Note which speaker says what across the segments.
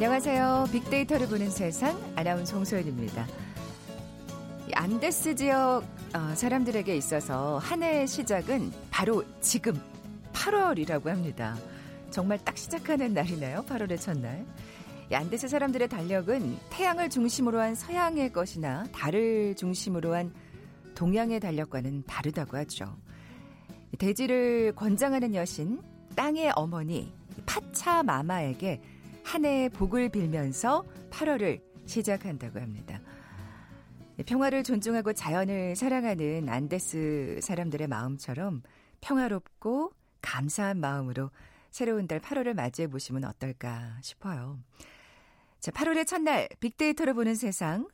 Speaker 1: 안녕하세요. 빅데이터를 보는 세상 아나운서 홍소연입니다. 안데스 지역 어, 사람들에게 있어서 한 해의 시작은 바로 지금 8월이라고 합니다. 정말 딱 시작하는 날이네요. 8월의 첫날. 안데스 사람들의 달력은 태양을 중심으로 한 서양의 것이나 달을 중심으로 한 동양의 달력과는 다르다고 하죠. 대지를 권장하는 여신, 땅의 어머니, 파차 마마에게 한 해의 복을 빌면서 8월을 시작한다고 합니다. 평화를 존중하고 자연을 사랑하는 안데스 사람들의 마음처럼 평화롭고 감사한 마음으로 새로운 달 8월을 맞이해 보시면 어떨까 싶어요. 자, 8월의 첫날 빅데이터로 보는 세상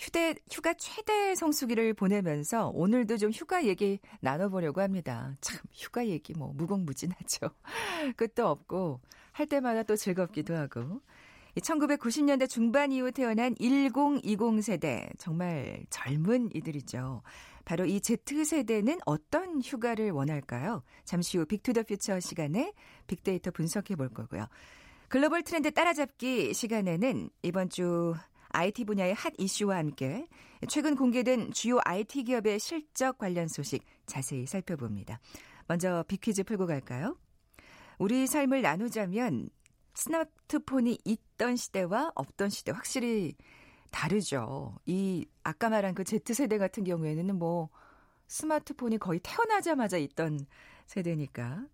Speaker 1: 휴대, 휴가 최대 성수기를 보내면서 오늘도 좀 휴가 얘기 나눠보려고 합니다. 참, 휴가 얘기 뭐 무궁무진하죠. 끝도 없고, 할 때마다 또 즐겁기도 하고. 1990년대 중반 이후 태어난 1020 세대, 정말 젊은 이들이죠. 바로 이 Z세대는 어떤 휴가를 원할까요? 잠시 후 Big to the Future 시간에 빅데이터 분석해 볼 거고요. 글로벌 트렌드 따라잡기 시간에는 이번 주 IT 분야의 핫 이슈와 함께 최근 공개된 주요 IT 기업의 실적 관련 소식 자세히 살펴봅니다. 먼저 빅퀴즈 풀고 갈까요? 우리 삶을 나누자면 스마트폰이 있던 시대와 없던 시대 확실히 다르죠. 이 아까 말한 그 Z세대 같은 경우에는 뭐 스마트폰이 거의 태어나자마자 있던 세대니까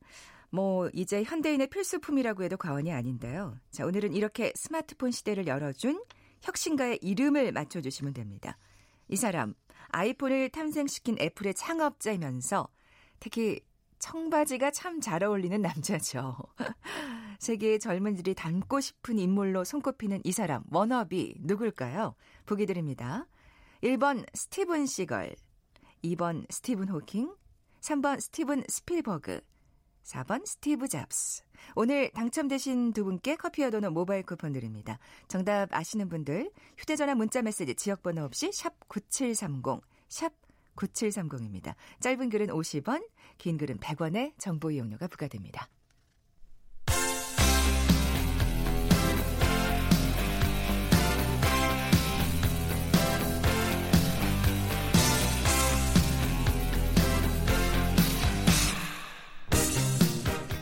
Speaker 1: 뭐 이제 현대인의 필수품이라고 해도 과언이 아닌데요. 자, 오늘은 이렇게 스마트폰 시대를 열어준 혁신가의 이름을 맞춰 주시면 됩니다. 이 사람, 아이폰을 탄생시킨 애플의 창업자이면서 특히 청바지가 참 잘 어울리는 남자죠. 세계의 젊은이들이 닮고 싶은 인물로 손꼽히는 이 사람, 워너비, 누굴까요? 보기 드립니다. 1번 스티븐 시걸, 2번 스티븐 호킹, 3번 스티븐 스필버그, 4번 스티브 잡스. 오늘 당첨되신 두 분께 커피와 도넛 모바일 쿠폰 드립니다. 정답 아시는 분들 휴대전화 문자 메시지 지역번호 없이 샵 9730, 샵 9730입니다. 짧은 글은 50원, 긴 글은 100원의 정보 이용료가 부과됩니다.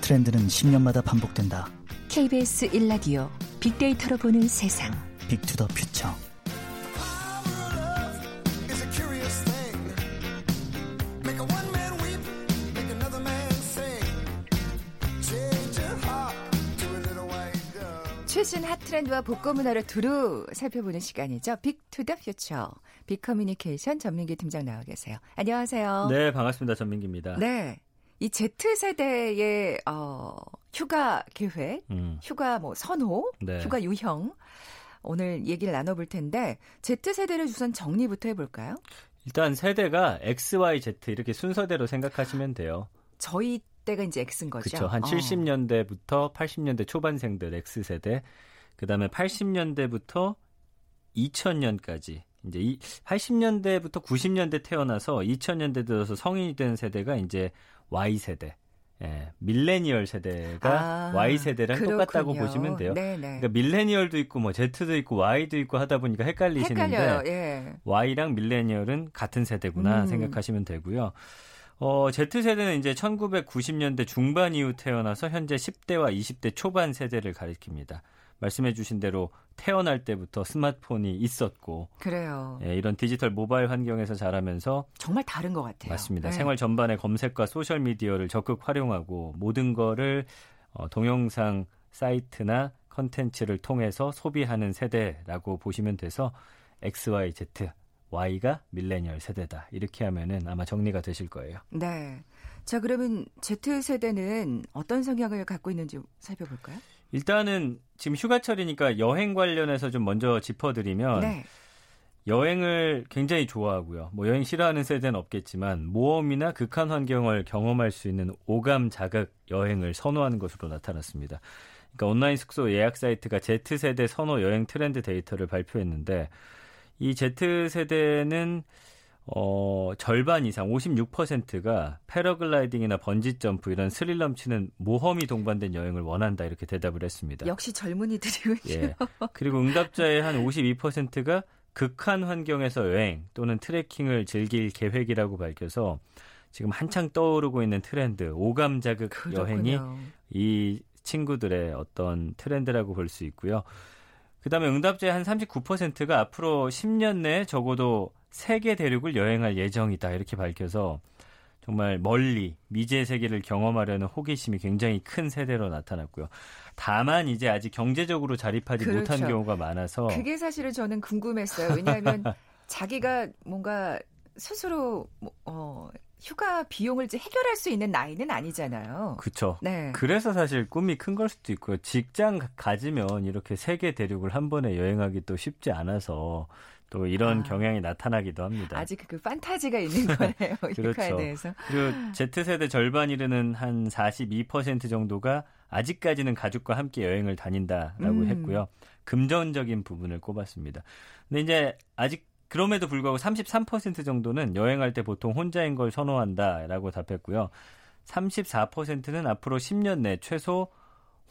Speaker 2: 트렌드는 10년마다 반복된다.
Speaker 1: KBS 1라디오 빅데이터로 보는 세상.
Speaker 2: Big to the Future.
Speaker 1: 최신 핫 트렌드와 복고 문화를 두루 살펴보는 시간이죠. Big to the Future. 빅커뮤니케이션 전민기 팀장 나와 계세요. 안녕하세요.
Speaker 3: 네, 반갑습니다. 전민기입니다.
Speaker 1: 네. 이 Z세대의 어, 휴가 계획, 음. 휴가 뭐 선호, 네. 휴가 유형 오늘 얘기를 나눠볼 텐데 Z세대를 우선 정리부터 해볼까요?
Speaker 3: 일단 세대가 X, Y, Z 이렇게 순서대로 생각하시면 돼요.
Speaker 1: 저희 때가 이제 X인 거죠.
Speaker 3: 그렇죠. 한 어. 70년대부터 80년대 초반생들 X세대, 그다음에 80년대부터 2000년까지 이제 이 80년대부터 90년대 태어나서 2000년대 들어서 성인이 된 세대가 이제 Y 세대. 예, 밀레니얼 세대가 아, Y 세대랑 그렇군요. 똑같다고 보시면 돼요. 네네. 그러니까 밀레니얼도 있고 뭐 Z도 있고 Y도 있고 하다 보니까 헷갈리시는데 예. Y랑 밀레니얼은 같은 세대구나 음. 생각하시면 되고요. 어, Z세대는 이제 1990년대 중반 이후 태어나서 현재 10대와 20대 초반 세대를 가리킵니다. 말씀해 주신 대로 태어날 때부터 스마트폰이 있었고
Speaker 1: 그래요.
Speaker 3: 예, 이런 디지털 모바일 환경에서 자라면서
Speaker 1: 정말 다른 것 같아요.
Speaker 3: 맞습니다. 네. 생활 전반의 검색과 소셜 미디어를 적극 활용하고 모든 거를 어, 동영상 사이트나 컨텐츠를 통해서 소비하는 세대라고 보시면 돼서 XYZ Y가 밀레니얼 세대다. 이렇게 하면은 아마 정리가 되실 거예요.
Speaker 1: 네. 자, 그러면 Z세대는 어떤 성향을 갖고 있는지 살펴볼까요?
Speaker 3: 일단은 지금 휴가철이니까 여행 관련해서 좀 먼저 짚어드리면 네. 여행을 굉장히 좋아하고요. 뭐 여행 싫어하는 세대는 없겠지만 모험이나 극한 환경을 경험할 수 있는 오감 자극 여행을 선호하는 것으로 나타났습니다. 그러니까 온라인 숙소 예약 사이트가 Z세대 선호 여행 트렌드 데이터를 발표했는데 이 Z세대는 어, 절반 이상 56%가 패러글라이딩이나 번지 점프 이런 스릴 넘치는 모험이 동반된 여행을 원한다 이렇게 대답을 했습니다.
Speaker 1: 역시 젊은이들이군요.
Speaker 3: 예. 그리고 응답자의 한 52%가 극한 환경에서 여행 또는 트레킹을 즐길 계획이라고 밝혀서 지금 한창 떠오르고 있는 트렌드 오감 자극
Speaker 1: 그렇군요.
Speaker 3: 여행이 이 친구들의 어떤 트렌드라고 볼 수 있고요. 그다음에 응답자의 한 39%가 앞으로 10년 내에 적어도 세계 대륙을 여행할 예정이다 이렇게 밝혀서 정말 멀리 미지의 세계를 경험하려는 호기심이 굉장히 큰 세대로 나타났고요. 다만 이제 아직 경제적으로 자립하지
Speaker 1: 그렇죠.
Speaker 3: 못한 경우가 많아서
Speaker 1: 그게 사실은 저는 궁금했어요. 왜냐하면 자기가 뭔가 스스로 뭐, 어, 휴가 비용을 이제 해결할 수 있는 나이는 아니잖아요.
Speaker 3: 그쵸.
Speaker 1: 네.
Speaker 3: 그래서 사실 꿈이 큰 걸 수도 있고요. 직장 가- 가지면 이렇게 세계 대륙을 한 번에 여행하기 또 쉽지 않아서 또 이런
Speaker 1: 아.
Speaker 3: 경향이 나타나기도 합니다.
Speaker 1: 아직 그 판타지가 있는 거네요.
Speaker 3: 그렇죠.
Speaker 1: 대해서.
Speaker 3: 그리고 Z세대 절반 이르는 한 42% 정도가 아직까지는 가족과 함께 여행을 다닌다라고
Speaker 1: 음.
Speaker 3: 했고요. 금전적인 부분을 꼽았습니다. 근데 이제 아직 그럼에도 불구하고 33% 정도는 여행할 때 보통 혼자인 걸 선호한다라고 답했고요. 34%는 앞으로 10년 내 최소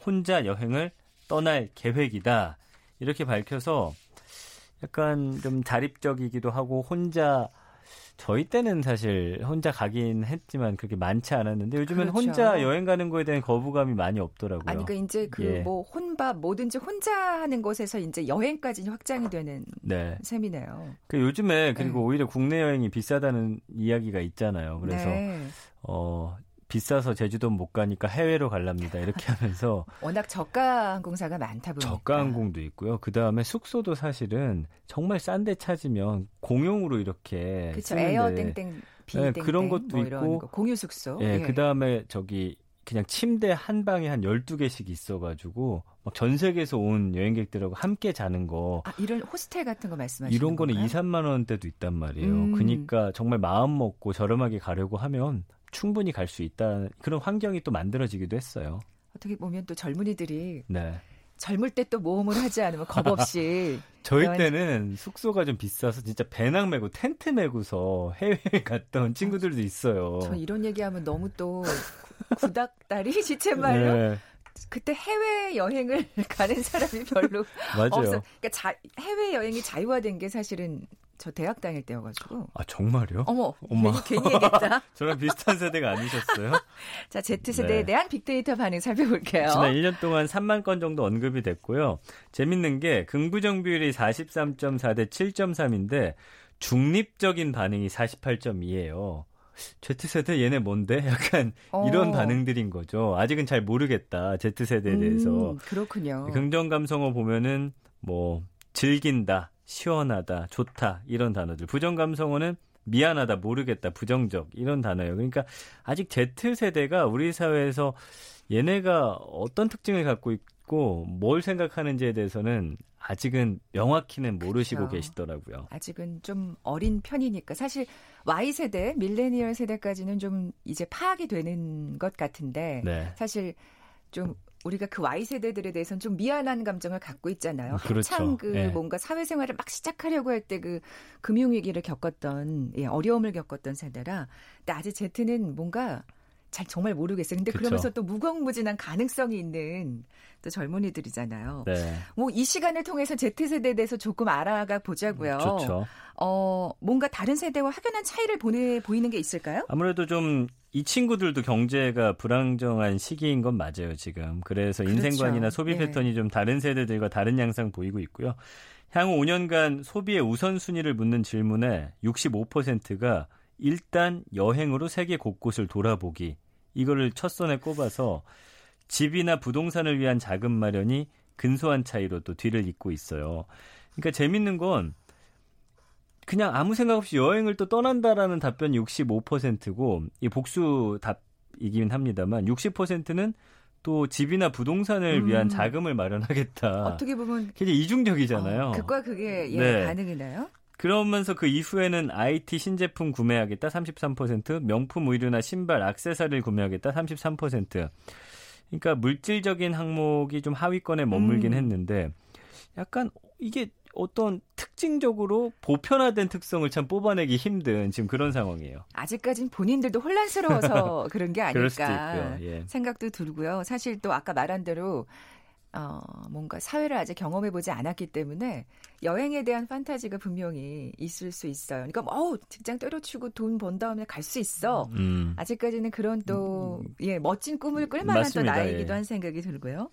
Speaker 3: 혼자 여행을 떠날 계획이다. 이렇게 밝혀서 약간 좀 자립적이기도 하고 혼자 저희 때는 사실 혼자 가긴 했지만 그렇게 많지 않았는데 요즘은
Speaker 1: 그렇죠.
Speaker 3: 혼자 여행 가는 거에 대한 거부감이 많이 없더라고요.
Speaker 1: 아니, 그러니까 이제 그
Speaker 3: 예.
Speaker 1: 뭐 혼밥 뭐든지 혼자 하는 곳에서 이제 여행까지 확장이 되는
Speaker 3: 네.
Speaker 1: 셈이네요.
Speaker 3: 그 요즘에 그리고
Speaker 1: 네.
Speaker 3: 오히려 국내 여행이 비싸다는 이야기가 있잖아요. 그래서
Speaker 1: 네.
Speaker 3: 어 비싸서 제주도 못 가니까 해외로 갈랍니다. 이렇게 하면서
Speaker 1: 워낙 저가 항공사가 많다 보니까.
Speaker 3: 저가 항공도 있고요. 그 다음에 숙소도 사실은 정말 싼 데 찾으면 공용으로 이렇게
Speaker 1: 그렇죠. 에어 땡땡 비
Speaker 3: 네,
Speaker 1: 땡땡
Speaker 3: 그런 것도
Speaker 1: 뭐
Speaker 3: 있고,
Speaker 1: 거. 공유 숙소.
Speaker 3: 예, 그 다음에 저기 그냥 침대 한 방에 한 12개씩 있어가지고 막 전 세계에서 온 여행객들하고 함께 자는 거
Speaker 1: 아, 이런 호스텔 같은 거 말씀하시는
Speaker 3: 이런 거는
Speaker 1: 건가요?
Speaker 3: 2, 3만 원대도 있단 말이에요.
Speaker 1: 음.
Speaker 3: 그러니까 정말 마음 먹고 저렴하게 가려고 하면 충분히 갈 수 있다. 그런 환경이 또 만들어지기도 했어요.
Speaker 1: 어떻게 보면 또 젊은이들이
Speaker 3: 네.
Speaker 1: 젊을 때 또 모험을 하지 않으면 겁 없이
Speaker 3: 저희 때는 숙소가 좀 비싸서 진짜 배낭 메고 텐트 메고서 해외에 갔다 온 친구들도 있어요.
Speaker 1: 저 이런 얘기하면 너무 또 구닥다리 지체말로
Speaker 3: 네,
Speaker 1: 그때 해외 여행을 가는 사람이 별로. 없어. 그러니까 자, 해외 여행이 자유화된 게 사실은 저 대학 다닐 때여가지고.
Speaker 3: 아 정말요?
Speaker 1: 어머,
Speaker 3: 어머.
Speaker 1: 괜히, 괜히 얘기했다.
Speaker 3: 저랑 비슷한 세대가 아니셨어요?
Speaker 1: 자, Z세대에
Speaker 3: 네.
Speaker 1: 대한 빅데이터 반응 살펴볼게요.
Speaker 3: 지난 1년 동안 3만 건 정도 언급이 됐고요. 재밌는 게 긍부정 비율이 43.4 대 7.3인데 중립적인 반응이 48.2예요. Z세대 얘네 뭔데? 약간 이런
Speaker 1: 어.
Speaker 3: 반응들인 거죠. 아직은 잘 모르겠다. Z세대에 대해서.
Speaker 1: 음, 그렇군요.
Speaker 3: 긍정 감성어 보면은 뭐 즐긴다, 시원하다, 좋다 이런 단어들. 부정 감성어는 미안하다, 모르겠다, 부정적 이런 단어예요. 그러니까 아직 Z 세대가 우리 사회에서 얘네가 어떤 특징을 갖고 있고 뭘 생각하는지에 대해서는 아직은 명확히는 모르시고
Speaker 1: 그렇죠.
Speaker 3: 계시더라고요.
Speaker 1: 아직은 좀 어린 편이니까 사실 Y 세대, 밀레니얼 세대까지는 좀 이제 파악이 되는 것 같은데
Speaker 3: 네.
Speaker 1: 사실 좀 우리가 그 Y 세대들에 대해서는 좀 미안한 감정을 갖고 있잖아요.
Speaker 3: 그렇죠.
Speaker 1: 한창 그
Speaker 3: 예.
Speaker 1: 뭔가 사회생활을 막 시작하려고 할 때 그 금융 위기를 겪었던 예, 어려움을 겪었던 세대라. 근데 아직 Z는 뭔가 잘 정말 모르겠어요. 근데
Speaker 3: 그쵸.
Speaker 1: 그러면서 또 무궁무진한 가능성이 있는 또 젊은이들이잖아요.
Speaker 3: 네.
Speaker 1: 뭐이 시간을 통해서 Z 세대에 대해서 조금 알아가 보자고요.
Speaker 3: 좋죠.
Speaker 1: 어, 뭔가 다른 세대와 확연한 차이를 보내 보이는 게 있을까요?
Speaker 3: 아무래도 좀 이 친구들도 경제가 불안정한 시기인 건 맞아요, 지금. 그래서
Speaker 1: 그렇죠.
Speaker 3: 인생관이나 소비
Speaker 1: 예.
Speaker 3: 패턴이 좀 다른 세대들과 다른 양상 보이고 있고요. 향후 5년간 소비의 우선순위를 묻는 질문에 65%가 일단 여행으로 세계 곳곳을 돌아보기. 이거를 첫 손에 꼽아서 집이나 부동산을 위한 자금 마련이 근소한 차이로 또 뒤를 잇고 있어요. 그러니까 재밌는 건 그냥 아무 생각 없이 여행을 또 떠난다라는 답변이 65%고 이 복수 답이긴 합니다만 60%는 또 집이나 부동산을
Speaker 1: 음.
Speaker 3: 위한 자금을 마련하겠다.
Speaker 1: 어떻게 보면
Speaker 3: 굉장히 이중적이잖아요.
Speaker 1: 어, 극과 극의 예,
Speaker 3: 네.
Speaker 1: 반응이나요?
Speaker 3: 그러면서 그 이후에는 IT 신제품 구매하겠다 33%, 명품 의류나 신발, 액세서리를 구매하겠다 33%. 그러니까 물질적인 항목이 좀 하위권에 머물긴
Speaker 1: 음.
Speaker 3: 했는데 약간 이게 어떤 특징적으로 보편화된 특성을 참 뽑아내기 힘든 지금 그런 상황이에요.
Speaker 1: 아직까진 본인들도 혼란스러워서 그런 게
Speaker 3: 아닐까
Speaker 1: 예. 생각도 들고요. 사실 또 아까 말한 대로 어, 뭔가 사회를 아직 경험해보지 않았기 때문에 여행에 대한 판타지가 분명히 있을 수 있어요. 그러니까 뭐, 어 직장 때려치고 돈 번 다음에 갈 수 있어. 음. 아직까지는 그런 또, 음. 예, 멋진 꿈을 끌만한 또 나이기도 예. 한 생각이 들고요.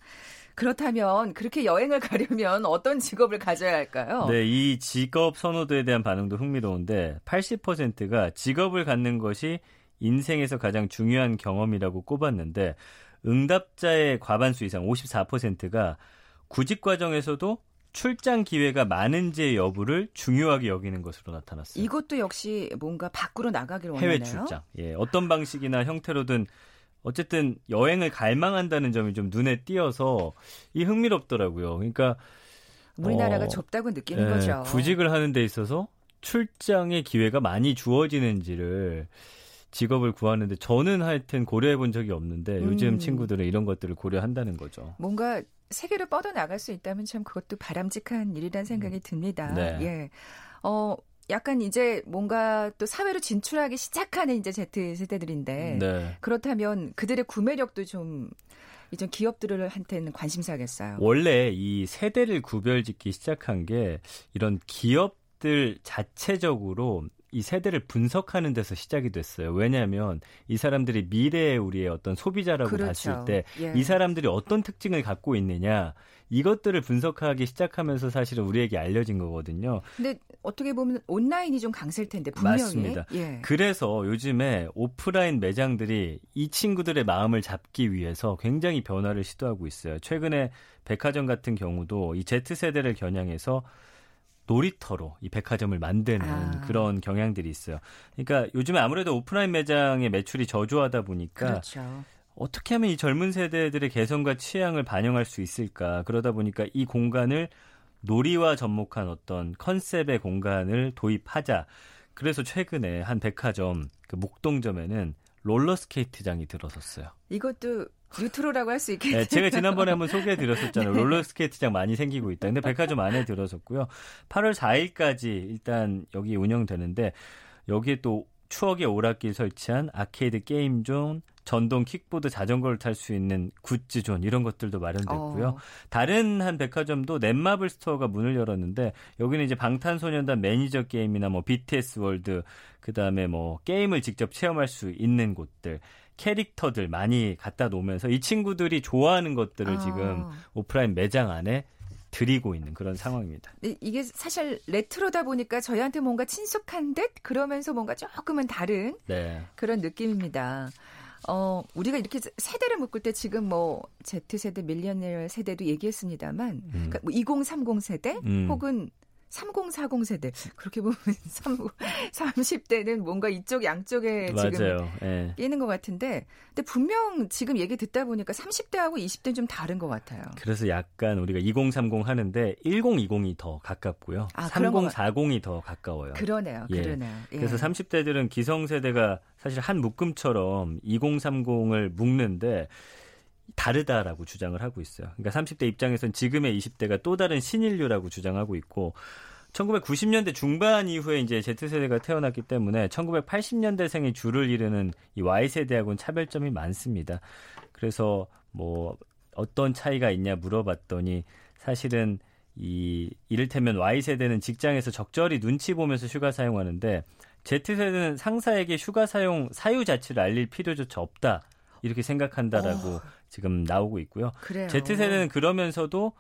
Speaker 1: 그렇다면 그렇게 여행을 가려면 어떤 직업을 가져야 할까요?
Speaker 3: 네, 이 직업 선호도에 대한 반응도 흥미로운데 80%가 직업을 갖는 것이 인생에서 가장 중요한 경험이라고 꼽았는데 응답자의 과반수 이상 54%가 구직 과정에서도 출장 기회가 많은지의 여부를 중요하게 여기는 것으로 나타났어요.
Speaker 1: 이것도 역시 뭔가 밖으로 나가기를
Speaker 3: 원하나요? 해외 출장. 예, 어떤 방식이나 형태로든 어쨌든 여행을 갈망한다는 점이 좀 눈에 띄어서 이 흥미롭더라고요. 그러니까
Speaker 1: 우리나라가 어, 좁다고 느끼는 예, 거죠.
Speaker 3: 구직을 하는 데 있어서 출장의 기회가 많이 주어지는지를 직업을 구하는데 저는 하여튼 고려해 본 적이 없는데 음. 요즘 친구들은 이런 것들을 고려한다는 거죠.
Speaker 1: 뭔가 세계를 뻗어 나갈 수 있다면 참 그것도 바람직한 일이라는 생각이 듭니다. 네. 예. 어, 약간 이제 뭔가 또 사회로 진출하기 시작하는 이제 Z 세대들인데 네. 그렇다면 그들의 구매력도 좀 이전 기업들한테는 관심사겠어요.
Speaker 3: 원래 이 세대를 구별짓기 시작한 게 이런 기업 들 자체적으로 이 세대를 분석하는 데서 시작이 됐어요. 왜냐하면 이 사람들이 미래의 우리의 어떤 소비자라고 그렇죠. 봤을 때이 예. 사람들이 어떤 특징을 갖고 있느냐 이것들을 분석하기 시작하면서 사실은 우리에게 알려진 거거든요.
Speaker 1: 근데 어떻게 보면 온라인이 좀 강세일 텐데 분명히.
Speaker 3: 맞습니다. 예. 그래서 요즘에 오프라인 매장들이 이 친구들의 마음을 잡기 위해서 굉장히 변화를 시도하고 있어요. 최근에 백화점 같은 경우도 이 Z세대를 겨냥해서 놀이터로 이 백화점을 만드는 아. 그런 경향들이 있어요. 그러니까 요즘에 아무래도 오프라인 매장의 매출이 저조하다 보니까
Speaker 1: 그렇죠.
Speaker 3: 어떻게 하면 이 젊은 세대들의 개성과 취향을 반영할 수 있을까? 그러다 보니까 이 공간을 놀이와 접목한 어떤 컨셉의 공간을 도입하자. 그래서 최근에 한 백화점 그 목동점에는 롤러스케이트장이 들어섰어요.
Speaker 1: 이것도 뉴트로라고 할 수 있겠네요. 네,
Speaker 3: 제가 지난번에 한번 소개해 드렸었잖아요. 네. 롤러스케이트장 많이 생기고 있다. 근데 백화점 안에 들어섰고요. 8월 4일까지 일단 여기 운영되는데 여기에 또 추억의 오락기 설치한 아케이드 게임존, 전동 킥보드 자전거를 탈 수 있는 굿즈존 이런 것들도 마련됐고요. 어. 다른 한 백화점도 넷마블 스토어가 문을 열었는데 여기는 이제 방탄소년단 매니저 게임이나 뭐 BTS 월드 그다음에 뭐 게임을 직접 체험할 수 있는 곳들 캐릭터들 많이 갖다 놓으면서 이 친구들이 좋아하는 것들을 아. 지금 오프라인 매장 안에 드리고 있는 그런 상황입니다.
Speaker 1: 이게 사실 레트로다 보니까 저희한테 뭔가 친숙한 듯 그러면서 뭔가 조금은 다른 네. 그런 느낌입니다. 어, 우리가 이렇게 세대를 묶을 때 지금 뭐 Z세대, 밀리언 세대도 얘기했습니다만 음. 그러니까 뭐 2030 세대 음. 혹은 3040 세대 그렇게 보면 30, 대는 뭔가 이쪽 양쪽에 맞아요. 지금 예. 끼는 것 같은데 근데 분명 지금 얘기 듣다 보니까 30대하고 20대는 좀 다른 것 같아요.
Speaker 3: 그래서 약간 우리가 2030 하는데 1020이 더 가깝고요. 아, 3040이 더 가까워요.
Speaker 1: 그러네요.
Speaker 3: 예.
Speaker 1: 그러네요.
Speaker 3: 예. 그래서 30대들은 기성세대가 사실 한 묶음처럼 2030을 묶는데 다르다라고 주장을 하고 있어요. 그러니까 30대 입장에서는 지금의 20대가 또 다른 신인류라고 주장하고 있고 1990년대 중반 이후에 이제 Z세대가 태어났기 때문에 1980년대생이 줄을 이루는 이 Y세대하고는 차별점이 많습니다. 그래서 뭐 어떤 차이가 있냐 물어봤더니 사실은 이 이를테면 Y세대는 직장에서 적절히 눈치 보면서 휴가 사용하는데 Z세대는 상사에게 휴가 사용 사유 자체를 알릴 필요조차 없다. 이렇게 생각한다라고 어. 지금 나오고 있고요.
Speaker 1: 그래요.
Speaker 3: Z세대는 그러면서도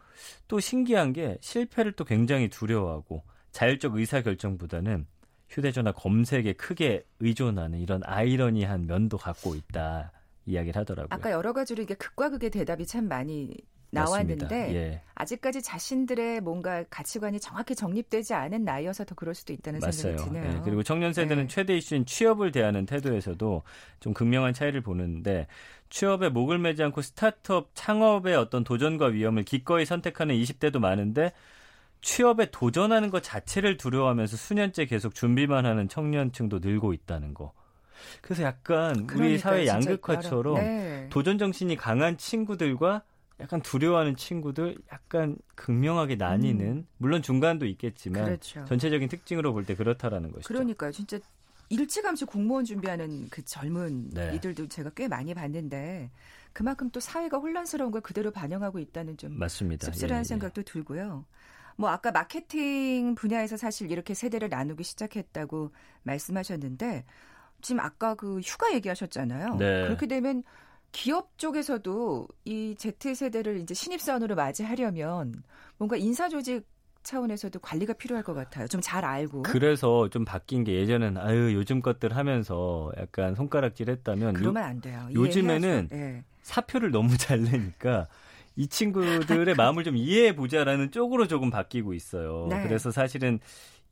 Speaker 3: 또 신기한 게 실패를 또 굉장히 두려워하고 자율적 의사결정보다는 휴대전화 검색에 크게 의존하는 이런 아이러니한 면도 갖고 있다 이야기를 하더라고요.
Speaker 1: 아까 여러 가지로 이게 극과 극의 대답이 참 많이 나왔는데 예. 아직까지 자신들의 뭔가 가치관이 정확히 정립되지 않은 나이여서 더 그럴 수도 있다는 맞아요. 생각이 드네요. 예.
Speaker 3: 그리고 청년 세대는 네. 최대 이슈인 취업을 대하는 태도에서도 좀 극명한 차이를 보는데 취업에 목을 매지 않고 스타트업 창업의 어떤 도전과 위험을 기꺼이 선택하는 20대도 많은데 취업에 도전하는 것 자체를 두려워하면서 수년째 계속 준비만 하는 청년층도 늘고 있다는 거. 그래서 약간 우리 사회 양극화처럼 네. 도전 정신이 강한 친구들과 약간 두려워하는 친구들 약간 극명하게 나뉘는 음. 물론 중간도 있겠지만 그렇죠. 전체적인 특징으로 볼 때 그렇다라는 것이죠.
Speaker 1: 그러니까요. 진짜 일찌감치 공무원 준비하는 그 젊은 네. 이들도 제가 꽤 많이 봤는데 그만큼 또 사회가 혼란스러운 걸 그대로 반영하고 있다는 좀 맞습니다. 씁쓸한 예, 예. 생각도 예. 들고요. 뭐 아까 마케팅 분야에서 사실 이렇게 세대를 나누기 시작했다고 말씀하셨는데 지금 아까 그 휴가 얘기하셨잖아요. 네. 그렇게 되면 기업 쪽에서도 이 Z세대를 이제 신입 사원으로 맞이하려면 뭔가 인사 조직 차원에서도 관리가 필요할 것 같아요. 좀 잘 알고.
Speaker 3: 그래서 좀 바뀐 게 예전엔 아유 요즘 것들 하면서 약간 손가락질 했다면
Speaker 1: 그러면 안 돼요.
Speaker 3: 요즘에는 네. 사표를 너무 잘 내니까 이 친구들의 마음을 좀 이해해 보자라는 쪽으로 조금 바뀌고 있어요. 네. 그래서 사실은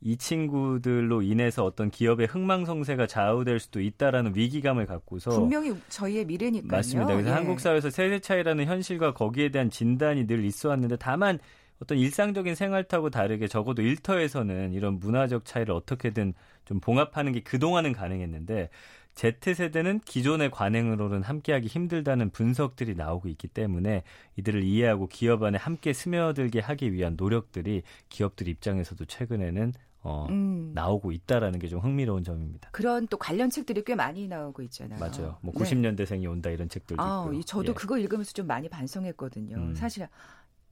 Speaker 3: 이 친구들로 인해서 어떤 기업의 흥망성쇠가 좌우될 수도 있다라는 위기감을 갖고서
Speaker 1: 분명히 저희의 미래니까요.
Speaker 3: 맞습니다. 그래서 예. 한국 사회에서 세대 차이라는 현실과 거기에 대한 진단이 늘 있어 왔는데 다만 어떤 일상적인 생활타고 다르게 적어도 일터에서는 이런 문화적 차이를 어떻게든 좀 봉합하는 게 그동안은 가능했는데 Z세대는 기존의 관행으로는 함께하기 힘들다는 분석들이 나오고 있기 때문에 이들을 이해하고 기업 안에 함께 스며들게 하기 위한 노력들이 기업들 입장에서도 최근에는 어, 음. 나오고 있다라는 게 좀 흥미로운 점입니다.
Speaker 1: 그런 또 관련 책들이 꽤 많이 나오고 있잖아요.
Speaker 3: 맞아요. 뭐 90년대생이 온다 이런 책들도 아, 있고요.
Speaker 1: 저도 예. 그거 읽으면서 좀 많이 반성했거든요. 음. 사실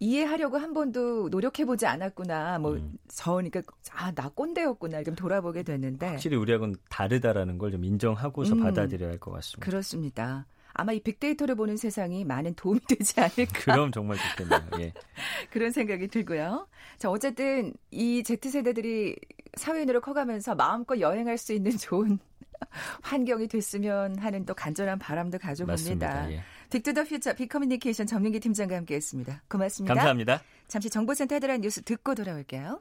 Speaker 1: 이해하려고 한 번도 노력해보지 않았구나. 뭐, 음. 저, 그러니까, 아, 나 꼰대였구나. 좀 돌아보게 됐는데.
Speaker 3: 확실히 우리하고는 다르다라는 걸 좀 인정하고서 음. 받아들여야 할 것 같습니다.
Speaker 1: 그렇습니다. 아마 이 빅데이터를 보는 세상이 많은 도움이 되지 않을까.
Speaker 3: 그럼 정말 좋겠네요. 예.
Speaker 1: 그런 생각이 들고요. 자, 어쨌든 이 Z세대들이 사회인으로 커가면서 마음껏 여행할 수 있는 좋은 환경이 됐으면 하는 또 간절한 바람도 가져봅니다. 예. Big to the Future 빅커뮤니케이션 전민기 팀장과 함께했습니다. 고맙습니다.
Speaker 3: 감사합니다.
Speaker 1: 잠시 정보센터 헤드라인 뉴스 듣고 돌아올게요.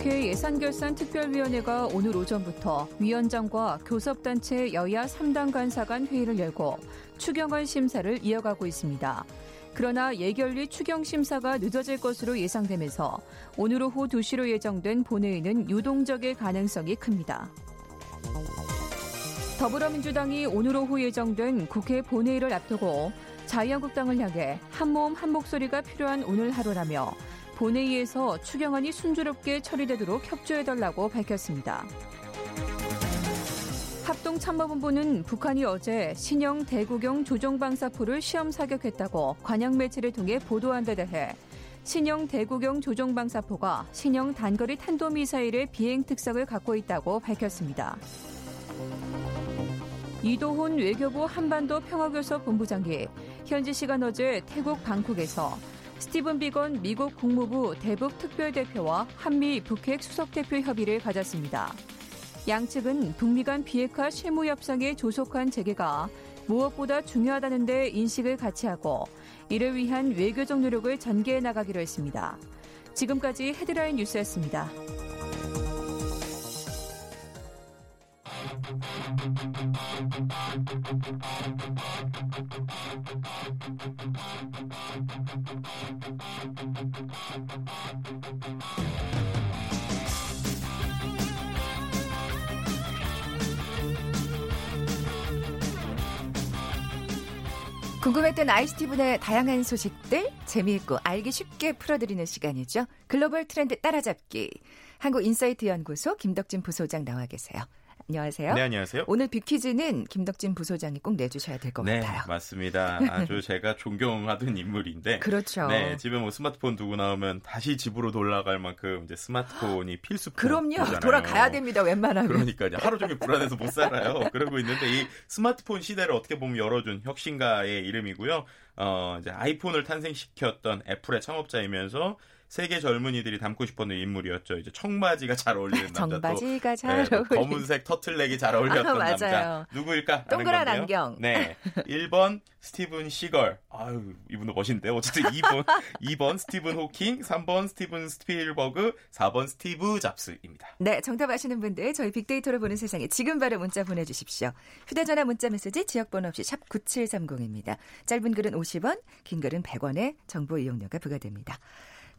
Speaker 4: 국회 예산결산특별위원회가 오늘 오전부터 위원장과 교섭단체 여야 3당 간사 간 회의를 열고 추경안 심사를 이어가고 있습니다. 그러나 예결위 추경 심사가 늦어질 것으로 예상되면서 오늘 오후 2시로 예정된 본회의는 유동적일 가능성이 큽니다. 더불어민주당이 오늘 오후 예정된 국회 본회의를 앞두고 자유한국당을 향해 한몸 한목소리가 필요한 오늘 하루라며 본회의에서 추경안이 순조롭게 처리되도록 협조해달라고 밝혔습니다. 합동참모본부는 북한이 어제 신형 대구경 조종방사포를 시험 사격했다고 관영 매체를 통해 보도한 데 대해 신형 대구경 조종방사포가 신형 단거리 탄도미사일의 비행 특성을 갖고 있다고 밝혔습니다. 이도훈 외교부 한반도 평화교섭 본부장이 현지 시간 어제 태국 방콕에서 스티븐 비건 미국 국무부 대북 특별대표와 한미 북핵 수석대표 협의를 가졌습니다. 양측은 북미 간 비핵화 실무 협상의 조속한 재개가 무엇보다 중요하다는 데 인식을 같이 하고 이를 위한 외교적 노력을 전개해 나가기로 했습니다. 지금까지 헤드라인 뉴스였습니다.
Speaker 1: 궁금했던 ICT분의 다양한 소식들 재미있고 알기 쉽게 풀어드리는 시간이죠. 글로벌 트렌드 따라잡기. 한국인사이트 연구소 김덕진 부소장 나와 계세요. 안녕하세요.
Speaker 5: 네, 안녕하세요.
Speaker 1: 오늘 빅퀴즈는 김덕진 부소장이 꼭 내주셔야 될것
Speaker 5: 네,
Speaker 1: 같아요.
Speaker 5: 맞습니다. 아주 제가 존경하던 인물인데.
Speaker 1: 그렇죠.
Speaker 5: 네, 집에 뭐 스마트폰 두고 나오면 다시 집으로 돌아갈 만큼 이제 스마트폰이 필수품.
Speaker 1: 그럼요. 잖아요 돌아가야 됩니다. 웬만하면.
Speaker 5: 그러니까 이제 하루 종일 불안해서 못 살아요. 그러고 있는데 이 스마트폰 시대를 어떻게 보면 열어준 혁신가의 이름이고요. 어, 이제 아이폰을 탄생시켰던 애플의 창업자이면서 세계 젊은이들이 닮고 싶어 하는 인물이었죠. 이제 청바지가 잘 어울리는 남자.
Speaker 1: 청바지가 잘 네, 어울리는.
Speaker 5: 검은색 터틀넥이 잘 어울렸던 아, 남자. 누구일까?
Speaker 1: 동그란 안경.
Speaker 5: 네. 1번 스티븐 시걸. 아유, 이분도 멋있는데. 어쨌든 2번 2번 스티븐 호킹, 3번 스티븐 스필버그, 4번 스티브 잡스입니다.
Speaker 1: 네, 정답 아시는 분들 저희 빅데이터로 보는 세상에 지금 바로 문자 보내 주십시오. 휴대 전화 문자 메시지 지역 번호 없이 샵 9730입니다. 짧은 글은 50원, 긴 글은 100원에 정보 이용료가 부과됩니다.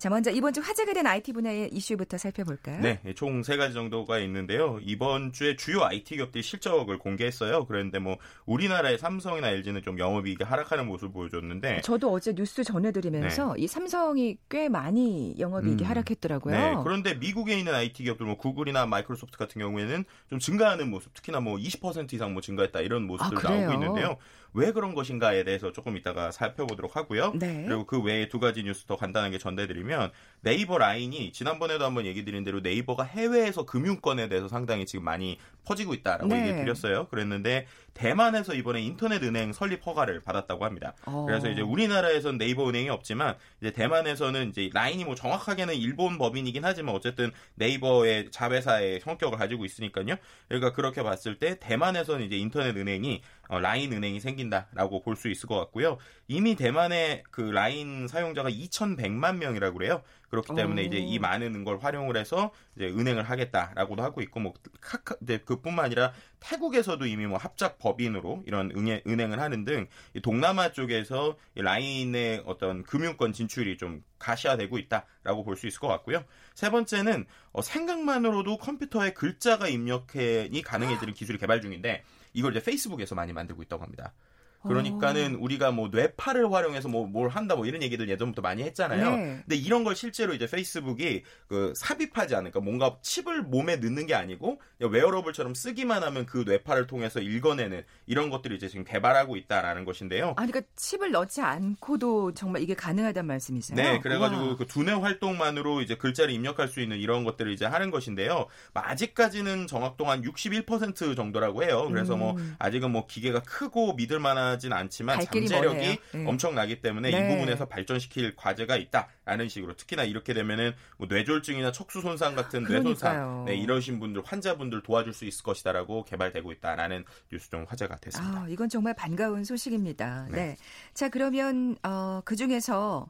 Speaker 1: 자, 먼저 이번 주 화제가 된 IT 분야의 이슈부터 살펴볼까요?
Speaker 5: 네, 총 세 가지 정도가 있는데요. 이번 주에 주요 IT 기업들이 실적을 공개했어요. 그런데 뭐 우리나라의 삼성이나 LG는 좀 영업이익이 하락하는 모습을 보여줬는데
Speaker 1: 저도 어제 뉴스 전해드리면서 이 삼성이 꽤 많이 영업이익이
Speaker 5: 음.
Speaker 1: 하락했더라고요.
Speaker 5: 네, 그런데 미국에 있는 IT 기업들 뭐 구글이나 마이크로소프트 같은 경우에는 좀 증가하는 모습, 특히나 뭐 20% 이상 뭐 증가했다 이런 모습들
Speaker 1: 아?
Speaker 5: 나오고 있는데요. 왜 그런 것인가에 대해서 조금 이따가 살펴보도록 하고요.
Speaker 1: 네.
Speaker 5: 그리고 그 외에 두 가지 뉴스 더 간단하게 전해드리면 네이버 라인이 지난번에도 한번 얘기 드린 대로 네이버가 해외에서 금융권에 대해서 상당히 지금 많이 퍼지고 있다라고
Speaker 1: 네.
Speaker 5: 얘기 드렸어요. 그랬는데 대만에서 이번에 인터넷 은행 설립 허가를 받았다고 합니다.
Speaker 1: 어.
Speaker 5: 그래서 이제 우리나라에서는 네이버 은행이 없지만 이제 대만에서는 이제 라인이 뭐 정확하게는 일본 법인이긴 하지만 어쨌든 네이버의 자회사의 성격을 가지고 있으니까요. 그러니까 그렇게 봤을 때 대만에서는 이제 인터넷 은행이 어, 라인 은행이 생긴다라고 볼 수 있을 것 같고요. 이미 대만의 그 라인 사용자가 2,100만 명이라고 그래요. 그렇기 때문에
Speaker 1: 오.
Speaker 5: 이제 이 많은 걸 활용을 해서 이제 은행을 하겠다라고도 하고 있고 뭐 카카 이제 그뿐만 아니라 태국에서도 이미 뭐 합작 법인으로 이런 은행, 은행을 하는 등이 동남아 쪽에서 이 라인의 어떤 금융권 진출이 좀 가시화되고 있다라고 볼 수 있을 것 같고요. 세 번째는 어, 생각만으로도 컴퓨터에 글자가 입력이 가능해지는 기술이 개발 중인데 이걸 이제 페이스북에서 많이 만들고 있다고 합니다. 그러니까는 우리가 뭐 뇌파를 활용해서 뭐 뭘 한다 뭐 이런 얘기들 예전부터 많이 했잖아요.
Speaker 1: 네.
Speaker 5: 근데 이런 걸 실제로 이제 페이스북이 그 삽입하지 않으니까 뭔가 칩을 몸에 넣는 게 아니고 웨어러블처럼 쓰기만 하면 그 뇌파를 통해서 읽어내는 이런 것들을 이제 지금 개발하고 있다라는 것인데요.
Speaker 1: 아니, 그러니까 칩을 넣지 않고도 정말 이게 가능하단 말씀이세요?
Speaker 5: 네, 그래가지고
Speaker 1: 와.
Speaker 5: 그 두뇌 활동만으로 이제 글자를 입력할 수 있는 이런 것들을 이제 하는 것인데요. 뭐 아직까지는 정확도가 한61% 정도라고 해요. 그래서 뭐
Speaker 1: 음.
Speaker 5: 아직은 뭐 기계가 크고 믿을 만 하진 않지만 잠재력이.
Speaker 1: 네.
Speaker 5: 엄청나기 때문에
Speaker 1: 네.
Speaker 5: 이 부분에서 발전시킬 과제가 있다라는 식으로 특히나 이렇게 되면은 뭐 뇌졸중이나 척수 손상 같은
Speaker 1: 그러니까요.
Speaker 5: 뇌손상 네, 이러신 분들 환자분들 도와줄 수 있을 것이다라고 개발되고 있다라는 뉴스 좀 화제가 됐습니다.
Speaker 1: 아, 이건 정말 반가운 소식입니다. 네.
Speaker 5: 네.
Speaker 1: 자, 그러면 어, 그 중에서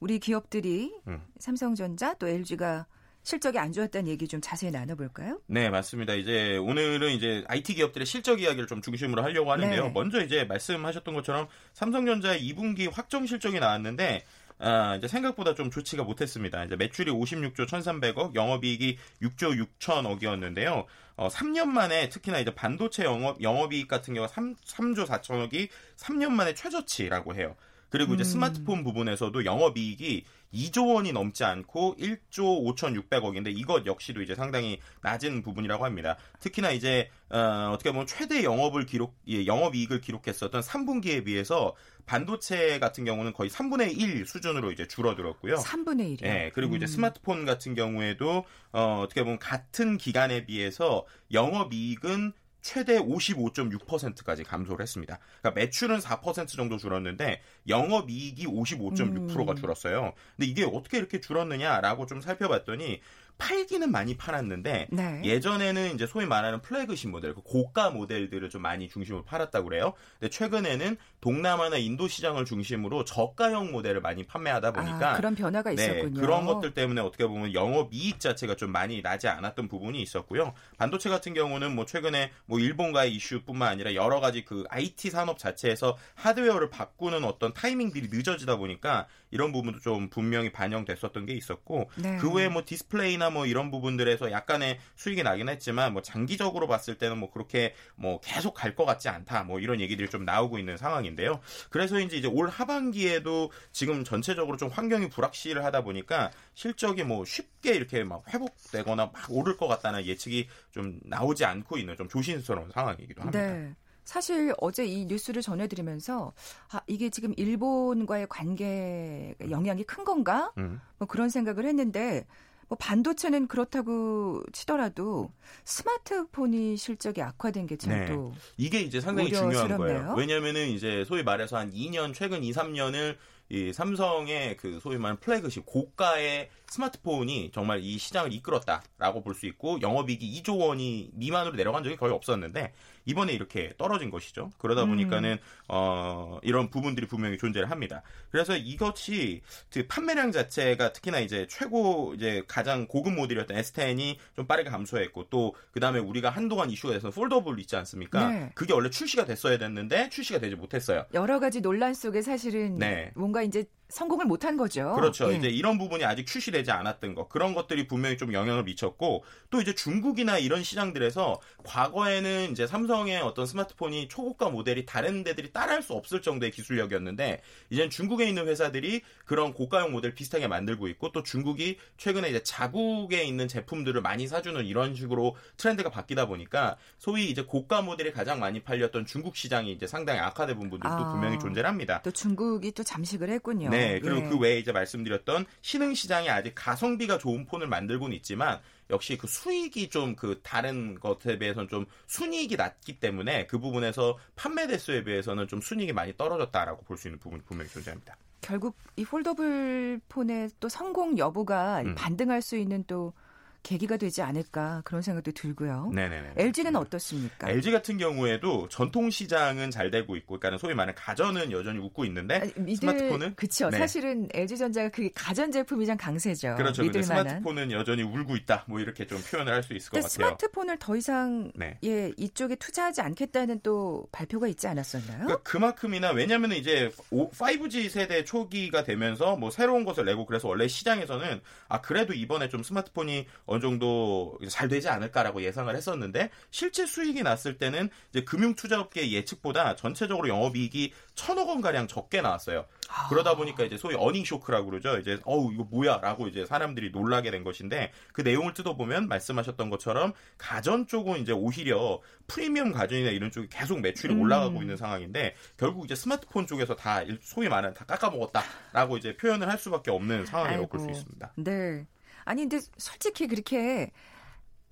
Speaker 1: 우리 기업들이
Speaker 5: 음.
Speaker 1: 삼성전자 또 LG가 실적이 안 좋았다는 얘기 좀 자세히 나눠볼까요?
Speaker 5: 네, 맞습니다. 이제 오늘은 이제 IT 기업들의 실적 이야기를 좀 중심으로 하려고 하는데요.
Speaker 1: 네.
Speaker 5: 먼저 이제 말씀하셨던 것처럼 삼성전자의 2분기 확정 실적이 나왔는데 아, 이제 생각보다 좀 좋지가 못했습니다. 이제 매출이 56조 1,300억, 영업이익이 6조 6천억이었는데요. 어, 3년 만에 특히나 이제 반도체 영업 영업이익 같은 경우 3, 3조 4천억이 3년 만에 최저치라고 해요. 그리고 이제
Speaker 1: 음.
Speaker 5: 스마트폰 부분에서도 영업이익이 2조 원이 넘지 않고 1조 5,600억인데 이것 역시도 이제 상당히 낮은 부분이라고 합니다. 특히나 이제 어, 떻게 보면 최대 영업을 기록 예, 영업이익을 기록했었던 3분기에 비해서 반도체 같은 경우는 거의 3분의 1 수준으로 이제 줄어들었고요.
Speaker 1: 3분의 1이요.
Speaker 5: 예, 그리고 이제
Speaker 1: 음.
Speaker 5: 스마트폰 같은 경우에도 어, 어떻게 보면 같은 기간에 비해서 영업이익은 최대 55.6%까지 감소를 했습니다. 그러니까 매출은 4% 정도 줄었는데 영업 이익이 55.6%가
Speaker 1: 음.
Speaker 5: 줄었어요. 근데 이게 어떻게 이렇게 줄었느냐라고 좀 살펴봤더니 팔기는 많이 팔았는데
Speaker 1: 네.
Speaker 5: 예전에는 이제 소위 말하는 플래그십 모델, 그 고가 모델들을 좀 많이 중심으로 팔았다고 그래요. 근데 최근에는 동남아나 인도 시장을 중심으로 저가형 모델을 많이 판매하다 보니까
Speaker 1: 아, 그런 변화가
Speaker 5: 네,
Speaker 1: 있었군요.
Speaker 5: 그런 것들 때문에 어떻게 보면 영업 이익 자체가 좀 많이 나지 않았던 부분이 있었고요. 반도체 같은 경우는 뭐 최근에 뭐 일본과의 이슈뿐만 아니라 여러 가지 그 IT 산업 자체에서 하드웨어를 바꾸는 어떤 타이밍들이 늦어지다 보니까 이런 부분도 좀 분명히 반영됐었던 게 있었고
Speaker 1: 네.
Speaker 5: 그 외에 뭐 디스플레이나 뭐 이런 부분들에서 약간의 수익이 나긴 했지만 뭐 장기적으로 봤을 때는 뭐 그렇게 뭐 계속 갈 것 같지 않다 뭐 이런 얘기들이 좀 나오고 있는 상황인데요. 그래서인지 이제 올 하반기에도 지금 전체적으로 좀 환경이 불확실하다 보니까 실적이 뭐 쉽게 이렇게 막 회복되거나 막 오를 것 같다는 예측이 좀 나오지 않고 있는 좀 조심스러운 상황이기도 합니다.
Speaker 1: 네. 사실 어제 이 뉴스를 전해드리면서 아, 이게 지금 일본과의 관계 영향이 큰 건가?
Speaker 5: 음.
Speaker 1: 뭐 그런 생각을 했는데 뭐 반도체는 그렇다고 치더라도 스마트폰이 실적이 악화된 게참
Speaker 5: 네.
Speaker 1: 또
Speaker 5: 이게 이제 상당히 중요한
Speaker 1: 우려스럽네요.
Speaker 5: 거예요. 왜냐면은 이제 소위 말해서 한 2년 최근 2, 3년을 이 삼성의 그 소위 말하는 플래그십 고가의 스마트폰이 정말 이 시장을 이끌었다라고 볼 수 있고 영업이익이 2조 원이 미만으로 내려간 적이 거의 없었는데 이번에 이렇게 떨어진 것이죠. 그러다
Speaker 1: 음.
Speaker 5: 보니까는 어 이런 부분들이 분명히 존재를 합니다. 그래서 이것이 그 판매량 자체가 특히나 이제 최고 이제 가장 고급 모델이었던 S10이 좀 빠르게 감소했고 또 그다음에 우리가 한동안 이슈가 돼서 폴더블 있지 않습니까?
Speaker 1: 네.
Speaker 5: 그게 원래 출시가 됐어야 됐는데 출시가 되지 못했어요.
Speaker 1: 여러 가지 논란 속에 사실은
Speaker 5: 네.
Speaker 1: 뭔가 이제 성공을 못한 거죠.
Speaker 5: 그렇죠.
Speaker 1: 예.
Speaker 5: 이제 이런 부분이 아직 출시되지 않았던 것 그런 것들이 분명히 좀 영향을 미쳤고 또 이제 중국이나 이런 시장들에서 과거에는 이제 삼성의 어떤 스마트폰이 초고가 모델이 다른 데들이 따라할 수 없을 정도의 기술력이었는데 이제는 중국에 있는 회사들이 그런 고가형 모델 비슷하게 만들고 있고 또 중국이 최근에 이제 자국에 있는 제품들을 많이 사주는 이런 식으로 트렌드가 바뀌다 보니까 소위 이제 고가 모델이 가장 많이 팔렸던 중국 시장이 이제 상당히 악화된 부분들도
Speaker 1: 아.
Speaker 5: 분명히 존재합니다.
Speaker 1: 또 중국이 또 잠식을 했군요.
Speaker 5: 네, 그리고
Speaker 1: 예.
Speaker 5: 그 외에 이제 말씀드렸던 신흥 시장이 아직 가성비가 좋은 폰을 만들고는 있지만 역시 그 수익이 좀 그 다른 것에 비해서는 좀 순이익이 낮기 때문에 그 부분에서 판매 대수에 비해서는 좀 순이익이 많이 떨어졌다라고 볼 수 있는 부분이 분명히 존재합니다.
Speaker 1: 결국 이 폴더블 폰의 또 성공 여부가
Speaker 5: 음.
Speaker 1: 반등할 수 있는 또 계기가 되지 않을까 그런 생각도 들고요.
Speaker 5: 네네네.
Speaker 1: LG는 어떻습니까?
Speaker 5: LG 같은 경우에도 전통 시장은 잘 되고 있고, 그러니까 소위 말하는 가전은 여전히 웃고 있는데
Speaker 1: 아니, 믿을,
Speaker 5: 스마트폰은
Speaker 1: 그쵸.
Speaker 5: 네.
Speaker 1: 사실은 LG전자가 그 가전 제품이 좀 강세죠.
Speaker 5: 그렇죠. 근데. 스마트폰은 여전히 울고 있다. 뭐 이렇게 좀 표현을 할 수 있을 것 같아요.
Speaker 1: 스마트폰을 더 이상
Speaker 5: 네.
Speaker 1: 예 이쪽에 투자하지 않겠다는 또 발표가 있지 않았었나요?
Speaker 5: 그러니까 그만큼이나 왜냐하면 이제 5G 세대 초기가 되면서 뭐 새로운 것을 내고 그래서 원래 시장에서는 아 그래도 이번에 좀 스마트폰이 어느 정도 잘 되지 않을까라고 예상을 했었는데 실제 수익이 났을 때는 이제 금융 투자업계 예측보다 전체적으로 영업이익이 천억 원 가량 적게 나왔어요. 그러다 보니까 이제 소위 어닝 쇼크라고 그러죠. 이제 어우 이거 뭐야라고 이제 사람들이 놀라게 된 것인데 그 내용을 뜯어보면 말씀하셨던 것처럼 가전 쪽은 이제 오히려 프리미엄 가전이나 이런 쪽이 계속 매출이
Speaker 1: 음.
Speaker 5: 올라가고 있는 상황인데 결국 이제 스마트폰 쪽에서 다 일- 소위 말하는 다 깎아먹었다라고 이제 표현을 할 수밖에 없는 상황이라고 볼 수. 있습니다.
Speaker 1: 네. 아니 근데 솔직히 그렇게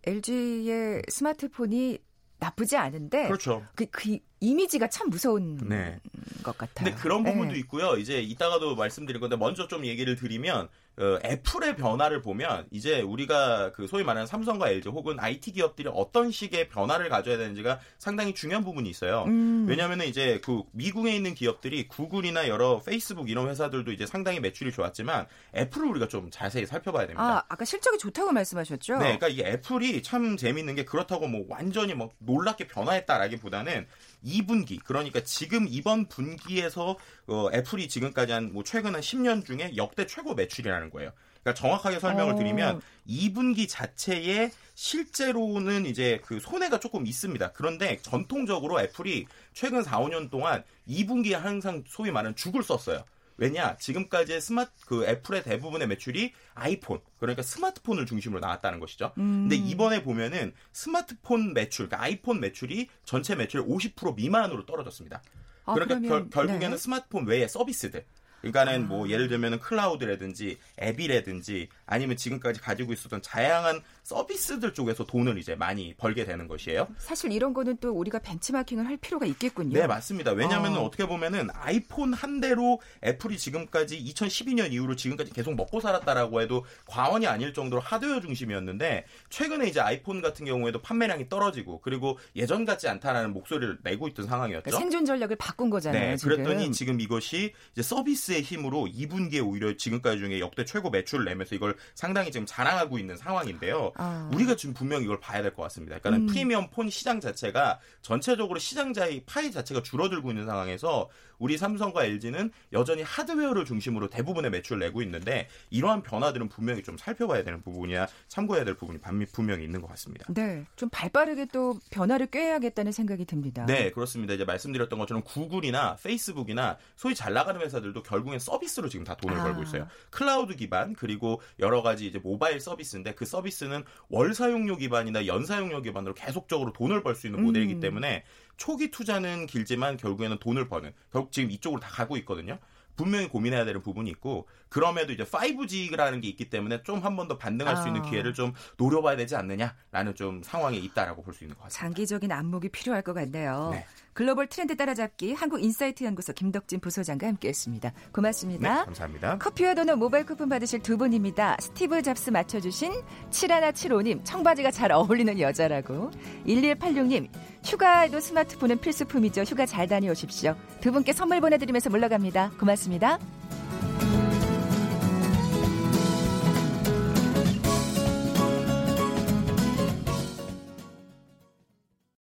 Speaker 1: LG의 스마트폰이 나쁘지 않은데
Speaker 5: 그렇죠.
Speaker 1: 그, 그 이미지가 참 무서운
Speaker 5: 네.
Speaker 1: 것 같아요.
Speaker 5: 근데 그런 부분도
Speaker 1: 네.
Speaker 5: 있고요. 이제 이따가도 말씀드릴 건데 먼저 좀 얘기를 드리면 어, 애플의 변화를 보면 이제 우리가 그 소위 말하는 삼성과 LG 혹은 IT 기업들이 어떤 식의 변화를 가져야 되는지가 상당히 중요한 부분이 있어요.
Speaker 1: 음.
Speaker 5: 왜냐하면 이제 그 미국에 있는 기업들이 구글이나 여러 페이스북 이런 회사들도 이제 상당히 매출이 좋았지만 애플을 우리가 좀 자세히 살펴봐야 됩니다.
Speaker 1: 아, 아까 실적이 좋다고 말씀하셨죠?
Speaker 5: 네, 그러니까 이게 애플이 참 재밌는 게 그렇다고 뭐 완전히 뭐 놀랍게 변화했다라기보다는 2분기 그러니까 지금 이번 분기에서 어, 애플이 지금까지 한 뭐 최근 한 10년 중에 역대 최고 매출이라는 거예요. 그러니까 정확하게 설명을
Speaker 1: 어.
Speaker 5: 드리면 2분기 자체에 실제로는 이제 그 손해가 조금 있습니다. 그런데 전통적으로 애플이 최근 4, 5년 동안 2분기에 항상 소위 말하는 죽을 썼어요. 왜냐? 지금까지의 스마트 그 애플의 대부분의 매출이 아이폰 그러니까 스마트폰을 중심으로 나왔다는 것이죠.
Speaker 1: 음.
Speaker 5: 근데 이번에 보면은 스마트폰 매출, 그러니까 아이폰 매출이 전체 매출 50% 미만으로 떨어졌습니다.
Speaker 1: 아,
Speaker 5: 그러니까
Speaker 1: 그러면,
Speaker 5: 결, 결국에는
Speaker 1: 네.
Speaker 5: 스마트폰 외의 서비스들. 그러니까는
Speaker 1: 아.
Speaker 5: 뭐 예를 들면은 클라우드라든지 앱이라든지 아니면 지금까지 가지고 있었던 다양한 서비스들 쪽에서 돈을 이제 많이 벌게 되는 것이에요.
Speaker 1: 사실 이런 거는 또 우리가 벤치마킹을 할 필요가 있겠군요.
Speaker 5: 네, 맞습니다. 왜냐하면
Speaker 1: 어.
Speaker 5: 어떻게 보면은 아이폰 한 대로 애플이 지금까지 2012년 이후로 지금까지 계속 먹고 살았다라고 해도 과언이 아닐 정도로 하드웨어 중심이었는데 최근에 이제 아이폰 같은 경우에도 판매량이 떨어지고 그리고 예전 같지 않다라는 목소리를 내고 있던 상황이었죠.
Speaker 1: 그러니까 생존 전략을 바꾼 거잖아요.
Speaker 5: 네,
Speaker 1: 지금.
Speaker 5: 그랬더니 지금 이것이 이제 서비스 의 힘으로 2분기에 오히려 지금까지 중에 역대 최고 매출을 내면서 이걸 상당히 지금 자랑하고 있는 상황인데요.
Speaker 1: 아.
Speaker 5: 우리가 지금 분명히 이걸 봐야 될 것 같습니다. 그러니까
Speaker 1: 음.
Speaker 5: 프리미엄 폰 시장 자체가 전체적으로 시장자의 파이 자체가 줄어들고 있는 상황에서 우리 삼성과 LG는 여전히 하드웨어를 중심으로 대부분의 매출을 내고 있는데 이러한 변화들은 분명히 좀 살펴봐야 되는 부분이야 참고해야 될 부분이 분명히 있는 것 같습니다.
Speaker 1: 네, 좀 발빠르게 또 변화를 꾀해야겠다는 생각이 듭니다.
Speaker 5: 네, 그렇습니다. 이제 말씀드렸던 것처럼 구글이나 페이스북이나 소위 잘 나가는 회사들도 결국엔 서비스로 지금 다 돈을
Speaker 1: 아.
Speaker 5: 벌고 있어요. 클라우드 기반 그리고 여러 가지 이제 모바일 서비스인데 그 서비스는 월 사용료 기반이나 연 사용료 기반으로 계속적으로 돈을 벌 수 있는 모델이기
Speaker 1: 음.
Speaker 5: 때문에 초기 투자는 길지만 결국에는 돈을 버는 결국 지금 이쪽으로 다 가고 있거든요. 분명히 고민해야 되는 부분이 있고 그럼에도 이제 5G라는 게 있기 때문에 좀 한 번 더 반등할 수 있는
Speaker 1: 아.
Speaker 5: 기회를 좀 노려봐야 되지 않느냐라는 좀 상황에 있다라고 볼 수 있는 것 같습니다.
Speaker 1: 장기적인 안목이 필요할 것 같네요.
Speaker 5: 네.
Speaker 1: 글로벌 트렌드 따라잡기 한국인사이트 연구소 김덕진 부소장과 함께했습니다.
Speaker 5: 네,
Speaker 1: 고맙습니다.
Speaker 5: 감사합니다.
Speaker 1: 커피와 도넛 모바일 쿠폰 받으실 두 분입니다. 스티브 잡스 맞춰주신 7175님 청바지가 잘 어울리는 여자라고 1186님 휴가에도 스마트폰은 필수품이죠. 휴가 잘 다녀오십시오. 두 분께 선물 보내드리면서 물러갑니다. 고맙습니다.